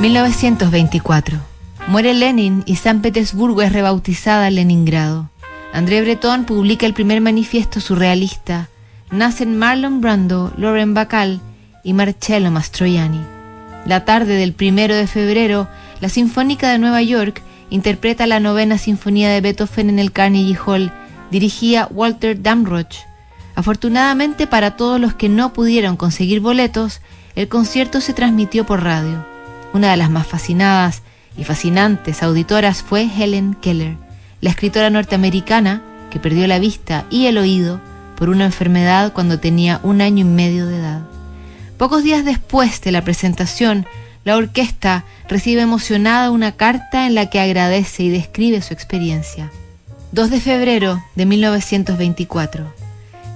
1924. Muere Lenin y San Petersburgo es rebautizada Leningrado. André Breton publica el primer manifiesto surrealista. Nacen Marlon Brando, Lauren Bacall y Marcello Mastroianni. La tarde del primero de febrero, la Sinfónica de Nueva York interpreta la novena sinfonía de Beethoven en el Carnegie Hall, dirigía Walter Damrosch. Afortunadamente para todos los que no pudieron conseguir boletos, el concierto se transmitió por radio. Una de las más fascinadas y fascinantes auditoras fue Helen Keller, la escritora norteamericana que perdió la vista y el oído por una enfermedad cuando tenía un año y medio de edad. Pocos días después de la presentación, la orquesta recibe emocionada una carta en la que agradece y describe su experiencia. 2 de febrero de 1924.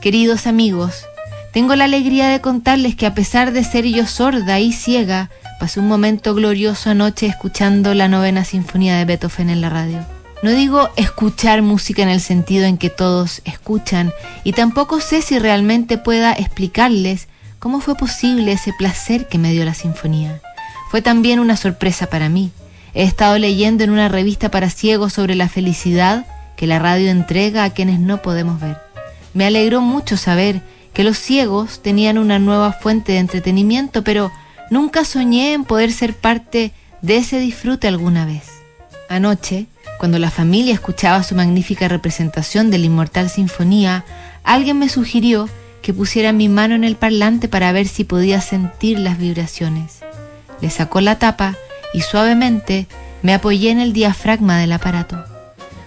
Queridos amigos, tengo la alegría de contarles que a pesar de ser yo sorda y ciega, pasé un momento glorioso anoche escuchando la novena sinfonía de Beethoven en la radio. No digo escuchar música en el sentido en que todos escuchan, y tampoco sé si realmente pueda explicarles cómo fue posible ese placer que me dio la sinfonía. Fue también una sorpresa para mí. He estado leyendo en una revista para ciegos sobre la felicidad que la radio entrega a quienes no podemos ver. Me alegró mucho saber que los ciegos tenían una nueva fuente de entretenimiento, pero Nunca soñé en poder ser parte de ese disfrute alguna vez. Anoche, cuando la familia escuchaba su magnífica representación de la Inmortal Sinfonía, alguien me sugirió que pusiera mi mano en el parlante para ver si podía sentir las vibraciones. Le sacó la tapa y suavemente me apoyé en el diafragma del aparato.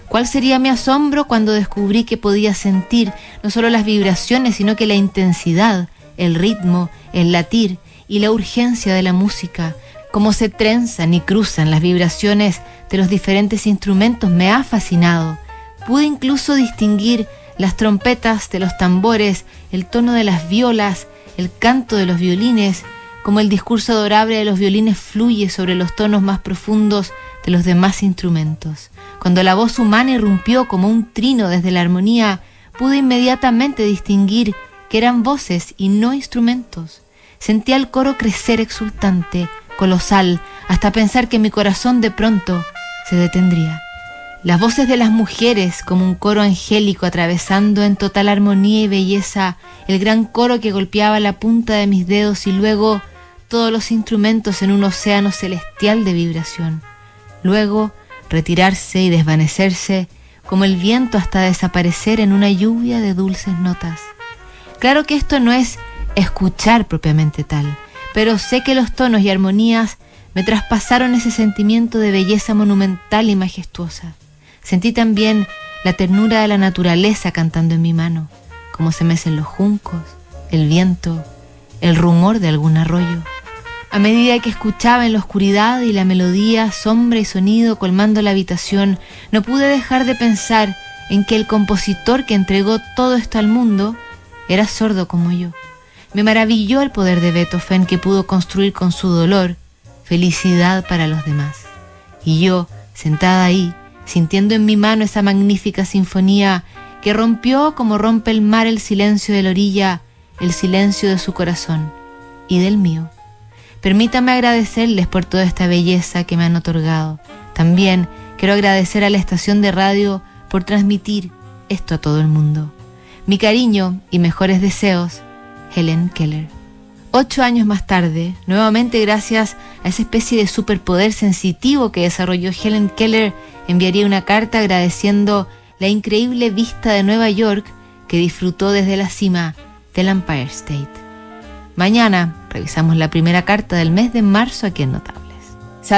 ¿Cuál sería mi asombro cuando descubrí que podía sentir no solo las vibraciones, sino que la intensidad, el ritmo, el latir y la urgencia de la música, cómo se trenzan y cruzan las vibraciones de los diferentes instrumentos me ha fascinado. Pude incluso distinguir las trompetas de los tambores, el tono de las violas, el canto de los violines, como el discurso adorable de los violines fluye sobre los tonos más profundos de los demás instrumentos. Cuando la voz humana irrumpió como un trino desde la armonía, pude inmediatamente distinguir que eran voces y no instrumentos. Sentía el coro crecer exultante, colosal, hasta pensar que mi corazón de pronto se detendría. Las voces de las mujeres como un coro angélico atravesando en total armonía y belleza el gran coro que golpeaba la punta de mis dedos y luego todos los instrumentos en un océano celestial de vibración. Luego retirarse y desvanecerse como el viento hasta desaparecer en una lluvia de dulces notas. Claro que esto no es escuchar propiamente tal, pero sé que los tonos y armonías me traspasaron ese sentimiento de belleza monumental y majestuosa. Sentí también la ternura de la naturaleza cantando en mi mano, como se mecen los juncos, el viento, el rumor de algún arroyo. A medida que escuchaba en la oscuridad y la melodía, sombra y sonido colmando la habitación, no pude dejar de pensar en que el compositor que entregó todo esto al mundo era sordo como yo. Me maravilló el poder de Beethoven que pudo construir con su dolor felicidad para los demás. Y yo, sentada ahí, sintiendo en mi mano esa magnífica sinfonía que rompió como rompe el mar el silencio de la orilla, el silencio de su corazón y del mío. Permítame agradecerles por toda esta belleza que me han otorgado. También quiero agradecer a la estación de radio por transmitir esto a todo el mundo. Mi cariño y mejores deseos Helen Keller. Ocho años más tarde, nuevamente gracias a esa especie de superpoder sensitivo que desarrolló Helen Keller, enviaría una carta agradeciendo la increíble vista de Nueva York que disfrutó desde la cima del Empire State. Mañana revisamos la primera carta del mes de marzo aquí en Notable.